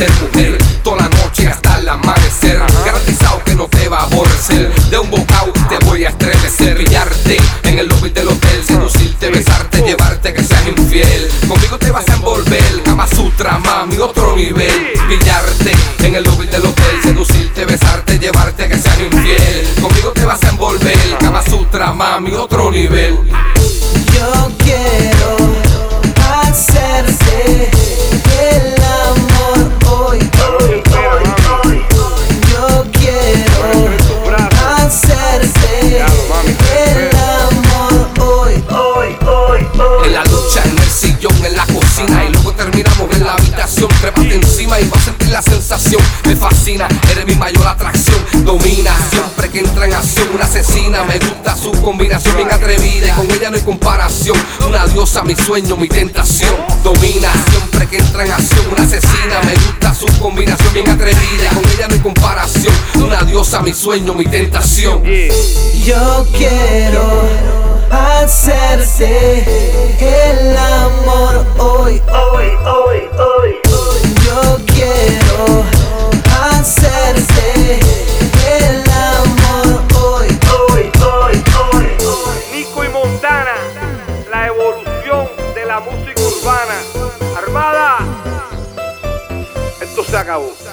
ser tu héroe. Toda la noche hasta el amanecer. Garantizado que no te va a aborrecer. De un bocado te voy a estremecer. Brillarte en el lobby del hotel. Seducirte, besarte, oh. llevarte que seas infiel. Conmigo te vas a envolver. Kama Sutra, mami, otro nivel. Brillarte en el lobby del hotel. Seducirte, besarte, llevarte que seas infiel. Conmigo te vas a envolver. Kama Sutra, mami, otro nivel. Habitación Trépate encima y vas a sentir la sensación. Me fascina, eres mi mayor atracción. Domina, siempre que entra en acción. Una asesina, me gusta su combinación. Bien atrevida y con ella no hay comparación. Una diosa, mi sueño, mi tentación. Domina, siempre que entra en acción. Una asesina, me gusta su combinación. Bien atrevida y con ella no hay comparación. Una diosa, mi sueño, mi tentación. Yo quiero hacerte el amor la música